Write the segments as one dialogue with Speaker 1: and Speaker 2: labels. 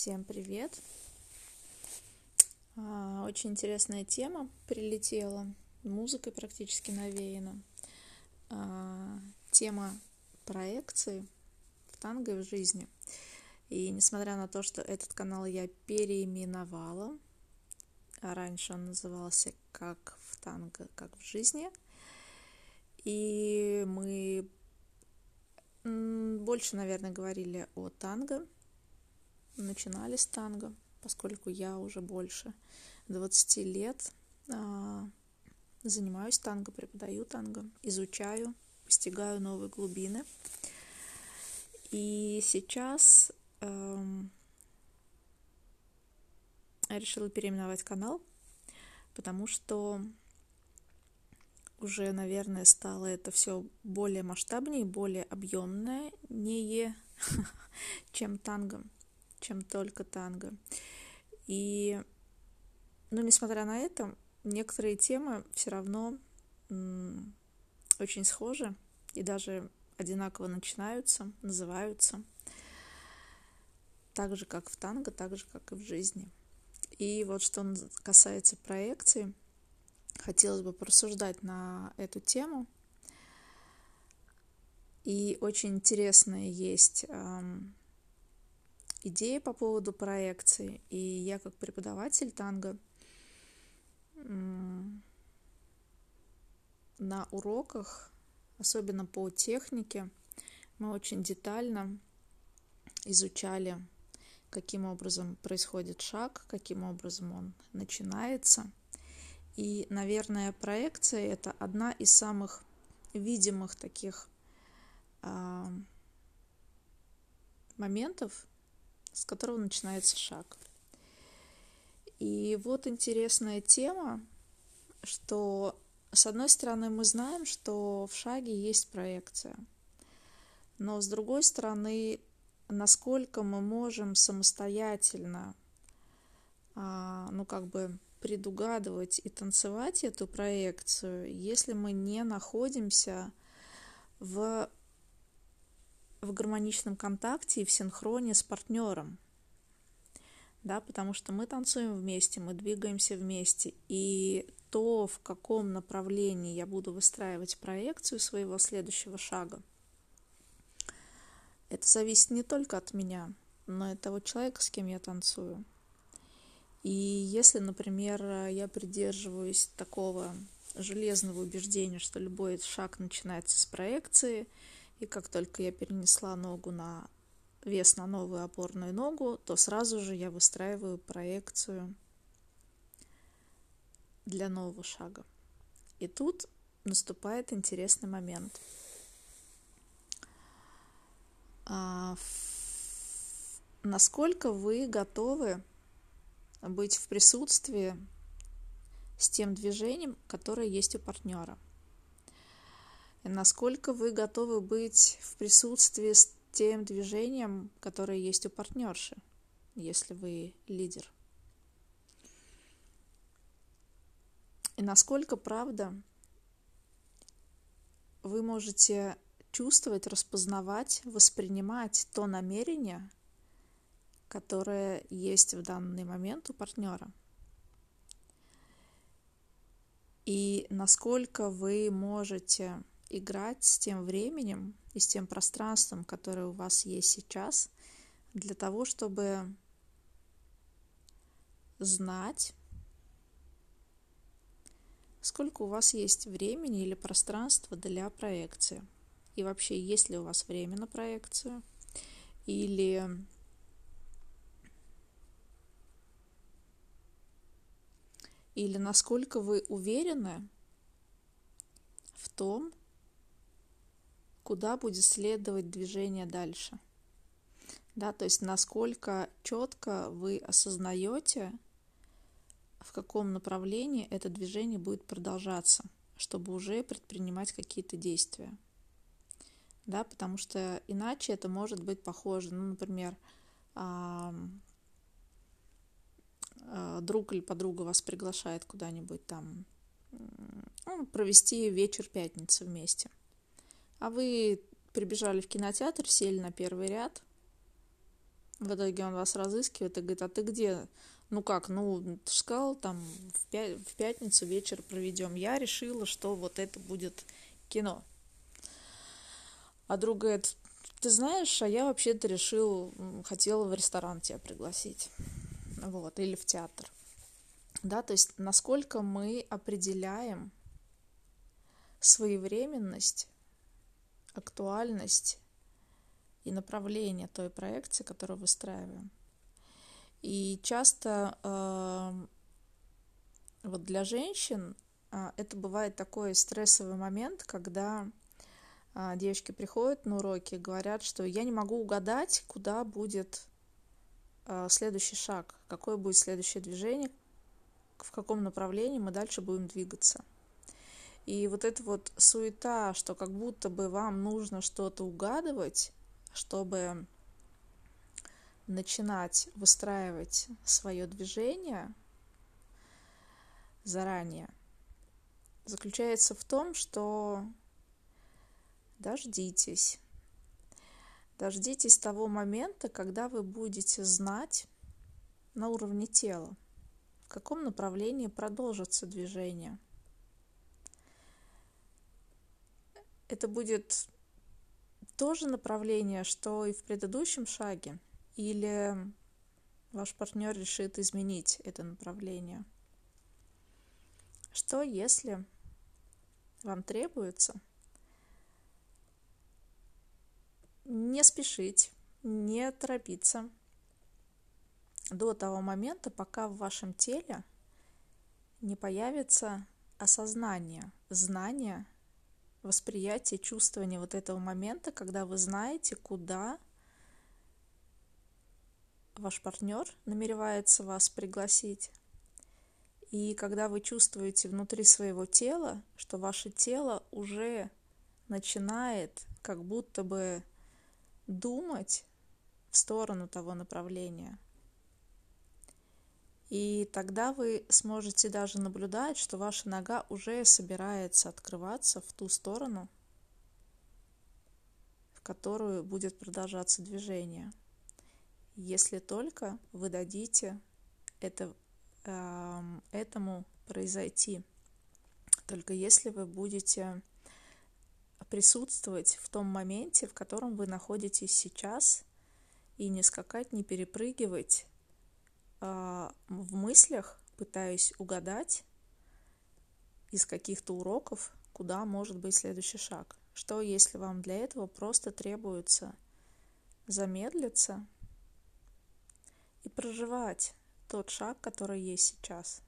Speaker 1: Всем привет! А, очень интересная тема прилетела, музыкой практически навеяна. А, тема проекции в танго и в жизни. И несмотря на то, что этот канал я переименовала, а раньше он назывался «Как в танго, как в жизни», и мы больше, наверное, говорили о танго, начинали с танго, поскольку я уже больше 20 лет а, занимаюсь танго, преподаю танго, изучаю, постигаю новые глубины. И сейчас эм, я решила переименовать канал, потому что уже, наверное, стало это все более масштабнее, более объемное, не чем танго чем только танго. И, ну, несмотря на это, некоторые темы все равно очень схожи и даже одинаково начинаются, называются. Так же, как в танго, так же, как и в жизни. И вот что касается проекции, хотелось бы порассуждать на эту тему. И очень интересная есть идеи по поводу проекции. И я как преподаватель танго на уроках, особенно по технике, мы очень детально изучали, каким образом происходит шаг, каким образом он начинается. И, наверное, проекция — это одна из самых видимых таких э, моментов, с которого начинается шаг. И вот интересная тема, что с одной стороны мы знаем, что в шаге есть проекция, но с другой стороны, насколько мы можем самостоятельно, а, ну как бы предугадывать и танцевать эту проекцию, если мы не находимся в в гармоничном контакте и в синхроне с партнером. Да, потому что мы танцуем вместе, мы двигаемся вместе. И то, в каком направлении я буду выстраивать проекцию своего следующего шага, это зависит не только от меня, но и от того человека, с кем я танцую. И если, например, я придерживаюсь такого железного убеждения, что любой шаг начинается с проекции – и как только я перенесла ногу на вес на новую опорную ногу, то сразу же я выстраиваю проекцию для нового шага. И тут наступает интересный момент. А, насколько вы готовы быть в присутствии с тем движением, которое есть у партнера – насколько вы готовы быть в присутствии с тем движением, которое есть у партнерши, если вы лидер. И насколько, правда, вы можете чувствовать, распознавать, воспринимать то намерение, которое есть в данный момент у партнера. И насколько вы можете играть с тем временем и с тем пространством, которое у вас есть сейчас, для того, чтобы знать, сколько у вас есть времени или пространства для проекции. И вообще, есть ли у вас время на проекцию, или или насколько вы уверены в том, куда будет следовать движение дальше. Да, то есть насколько четко вы осознаете, в каком направлении это движение будет продолжаться, чтобы уже предпринимать какие-то действия. Да, потому что иначе это может быть похоже, ну, например, друг или подруга вас приглашает куда-нибудь там ну, провести вечер пятницы вместе. А вы прибежали в кинотеатр, сели на первый ряд, В итоге он вас разыскивает и говорит, а ты где? Ну как, ну, ты же сказал, там, в, пя- в пятницу вечер проведем. Я решила, что вот это будет кино. А друг говорит, ты знаешь, а я вообще-то решил, хотела в ресторан тебя пригласить. Вот, или в театр. Да, то есть насколько мы определяем своевременность, актуальность и направление той проекции, которую выстраиваем. И часто э, вот для женщин э, это бывает такой стрессовый момент, когда э, девочки приходят на уроки и говорят, что я не могу угадать, куда будет э, следующий шаг, какое будет следующее движение, в каком направлении мы дальше будем двигаться. И вот эта вот суета, что как будто бы вам нужно что-то угадывать, чтобы начинать выстраивать свое движение заранее, заключается в том, что дождитесь. Дождитесь того момента, когда вы будете знать на уровне тела, в каком направлении продолжится движение. Это будет то же направление, что и в предыдущем шаге, или ваш партнер решит изменить это направление. Что если вам требуется не спешить, не торопиться до того момента, пока в вашем теле не появится осознание, знание восприятие, чувствование вот этого момента, когда вы знаете, куда ваш партнер намеревается вас пригласить. И когда вы чувствуете внутри своего тела, что ваше тело уже начинает как будто бы думать в сторону того направления – и тогда вы сможете даже наблюдать, что ваша нога уже собирается открываться в ту сторону, в которую будет продолжаться движение. Если только вы дадите это, э, этому произойти. Только если вы будете присутствовать в том моменте, в котором вы находитесь сейчас, и не скакать, не перепрыгивать, в мыслях пытаюсь угадать из каких-то уроков, куда может быть следующий шаг. Что, если вам для этого просто требуется замедлиться и проживать тот шаг, который есть сейчас.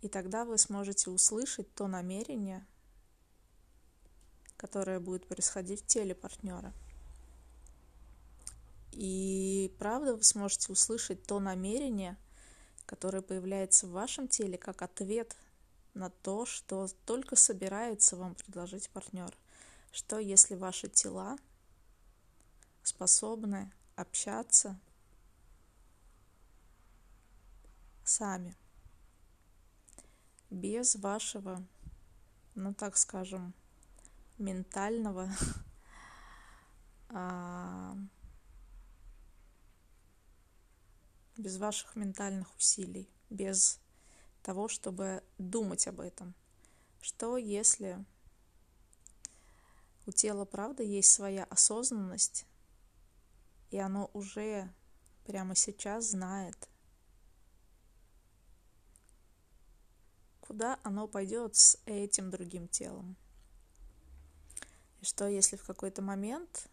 Speaker 1: И тогда вы сможете услышать то намерение, которое будет происходить в теле партнера. Правда вы сможете услышать то намерение, которое появляется в вашем теле как ответ на то, что только собирается вам предложить партнер. Что если ваши тела способны общаться сами, без вашего, ну так скажем, ментального а, без ваших ментальных усилий, без того, чтобы думать об этом. Что если у тела, правда, есть своя осознанность, и оно уже прямо сейчас знает, куда оно пойдет с этим другим телом. И что если в какой-то момент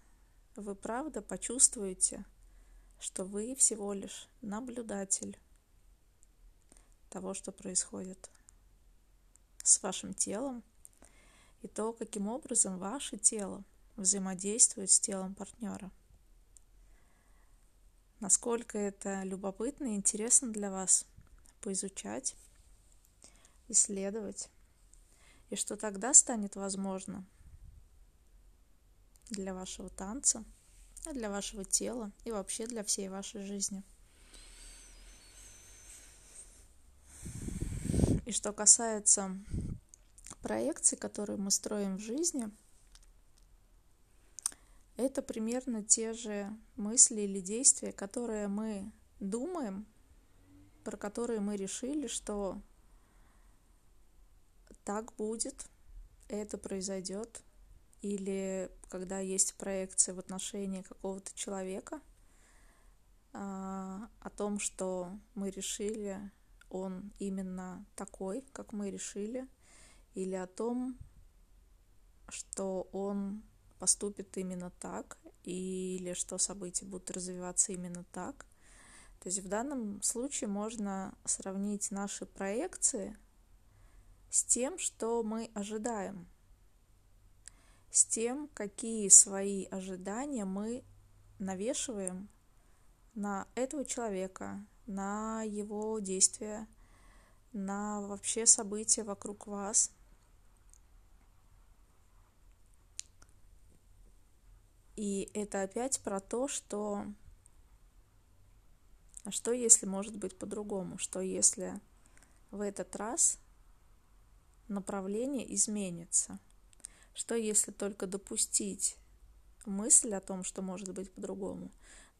Speaker 1: вы правда почувствуете, что вы всего лишь наблюдатель того, что происходит с вашим телом, и то, каким образом ваше тело взаимодействует с телом партнера. Насколько это любопытно и интересно для вас поизучать, исследовать, и что тогда станет возможно для вашего танца – для вашего тела и вообще для всей вашей жизни. И что касается проекций, которые мы строим в жизни, это примерно те же мысли или действия, которые мы думаем, про которые мы решили, что так будет, это произойдет, или когда есть проекция в отношении какого-то человека, а, о том, что мы решили, он именно такой, как мы решили, или о том, что он поступит именно так, или что события будут развиваться именно так. То есть в данном случае можно сравнить наши проекции с тем, что мы ожидаем, с тем, какие свои ожидания мы навешиваем на этого человека, на его действия, на вообще события вокруг вас. И это опять про то, что а что если может быть по-другому? Что если в этот раз направление изменится? Что если только допустить мысль о том, что может быть по-другому?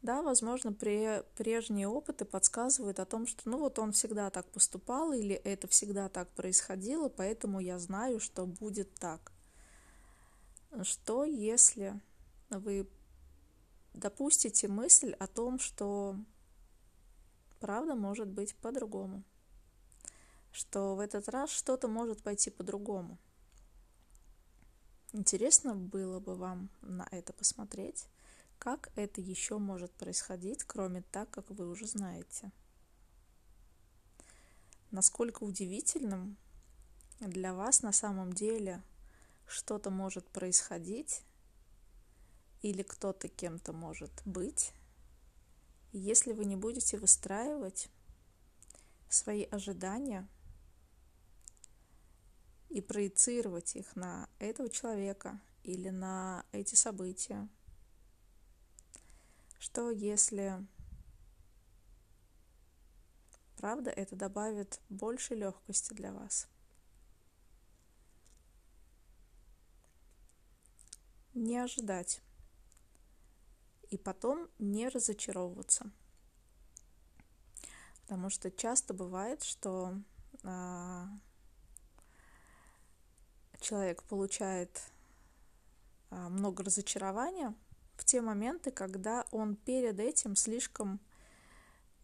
Speaker 1: Да, возможно, при, прежние опыты подсказывают о том, что ну вот он всегда так поступал или это всегда так происходило, поэтому я знаю, что будет так. Что если вы допустите мысль о том, что правда может быть по-другому, что в этот раз что-то может пойти по-другому. Интересно было бы вам на это посмотреть. Как это еще может происходить, кроме так, как вы уже знаете? Насколько удивительным для вас на самом деле что-то может происходить или кто-то кем-то может быть, если вы не будете выстраивать свои ожидания и проецировать их на этого человека или на эти события, что если правда это добавит больше легкости для вас. Не ожидать и потом не разочаровываться. Потому что часто бывает, что а, человек получает а, много разочарования в те моменты, когда он перед этим слишком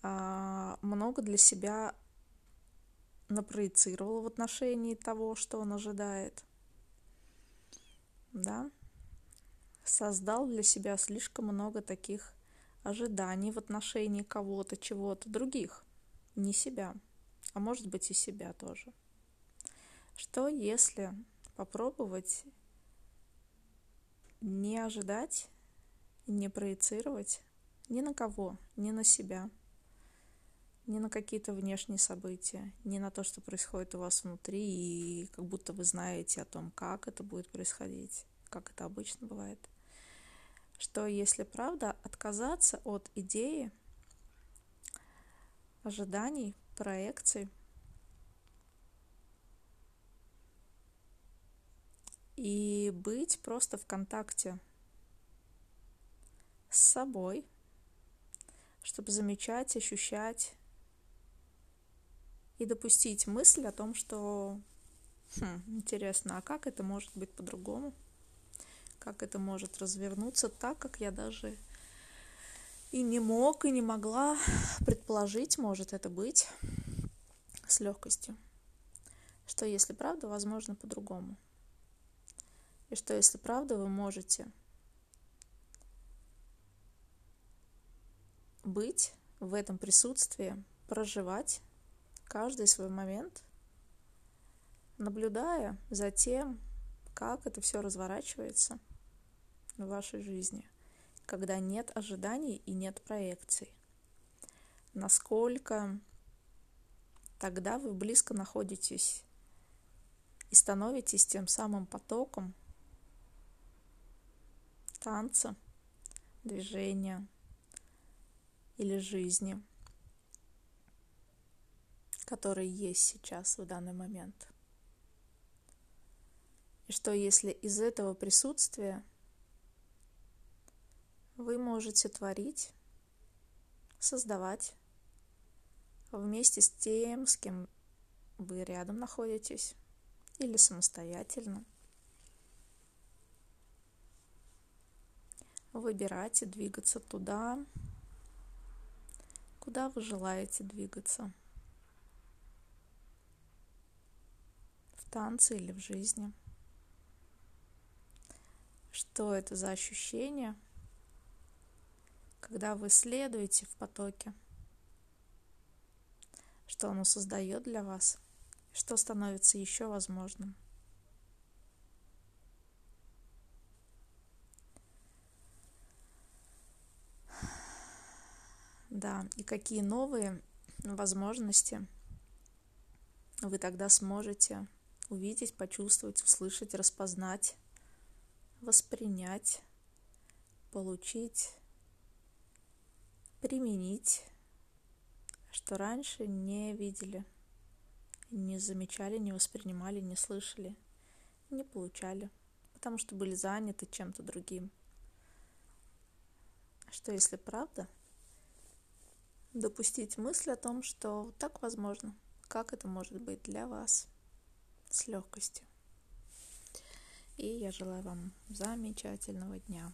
Speaker 1: а, много для себя напроецировал в отношении того, что он ожидает. Да, создал для себя слишком много таких ожиданий в отношении кого-то, чего-то других, не себя, а может быть и себя тоже. Что если попробовать не ожидать, не проецировать ни на кого, ни на себя, ни на какие-то внешние события, ни на то, что происходит у вас внутри, и как будто вы знаете о том, как это будет происходить, как это обычно бывает. Что если правда отказаться от идеи, ожиданий, проекций и быть просто в контакте с собой, чтобы замечать, ощущать и допустить мысль о том, что хм, интересно, а как это может быть по-другому? как это может развернуться так, как я даже и не мог, и не могла предположить, может это быть с легкостью. Что если правда, возможно по-другому. И что если правда, вы можете быть в этом присутствии, проживать каждый свой момент, наблюдая за тем, как это все разворачивается – в вашей жизни, когда нет ожиданий и нет проекций? Насколько тогда вы близко находитесь и становитесь тем самым потоком танца, движения или жизни, который есть сейчас в данный момент. И что если из этого присутствия вы можете творить, создавать вместе с тем, с кем вы рядом находитесь или самостоятельно. Выбирайте двигаться туда, куда вы желаете двигаться. В танце или в жизни. Что это за ощущение, когда вы следуете в потоке? Что оно создает для вас? Что становится еще возможным? Да, и какие новые возможности вы тогда сможете увидеть, почувствовать, услышать, распознать, воспринять, получить, применить, что раньше не видели, не замечали, не воспринимали, не слышали, не получали, потому что были заняты чем-то другим. Что если правда – допустить мысль о том, что так возможно, как это может быть для вас с легкостью. И я желаю вам замечательного дня.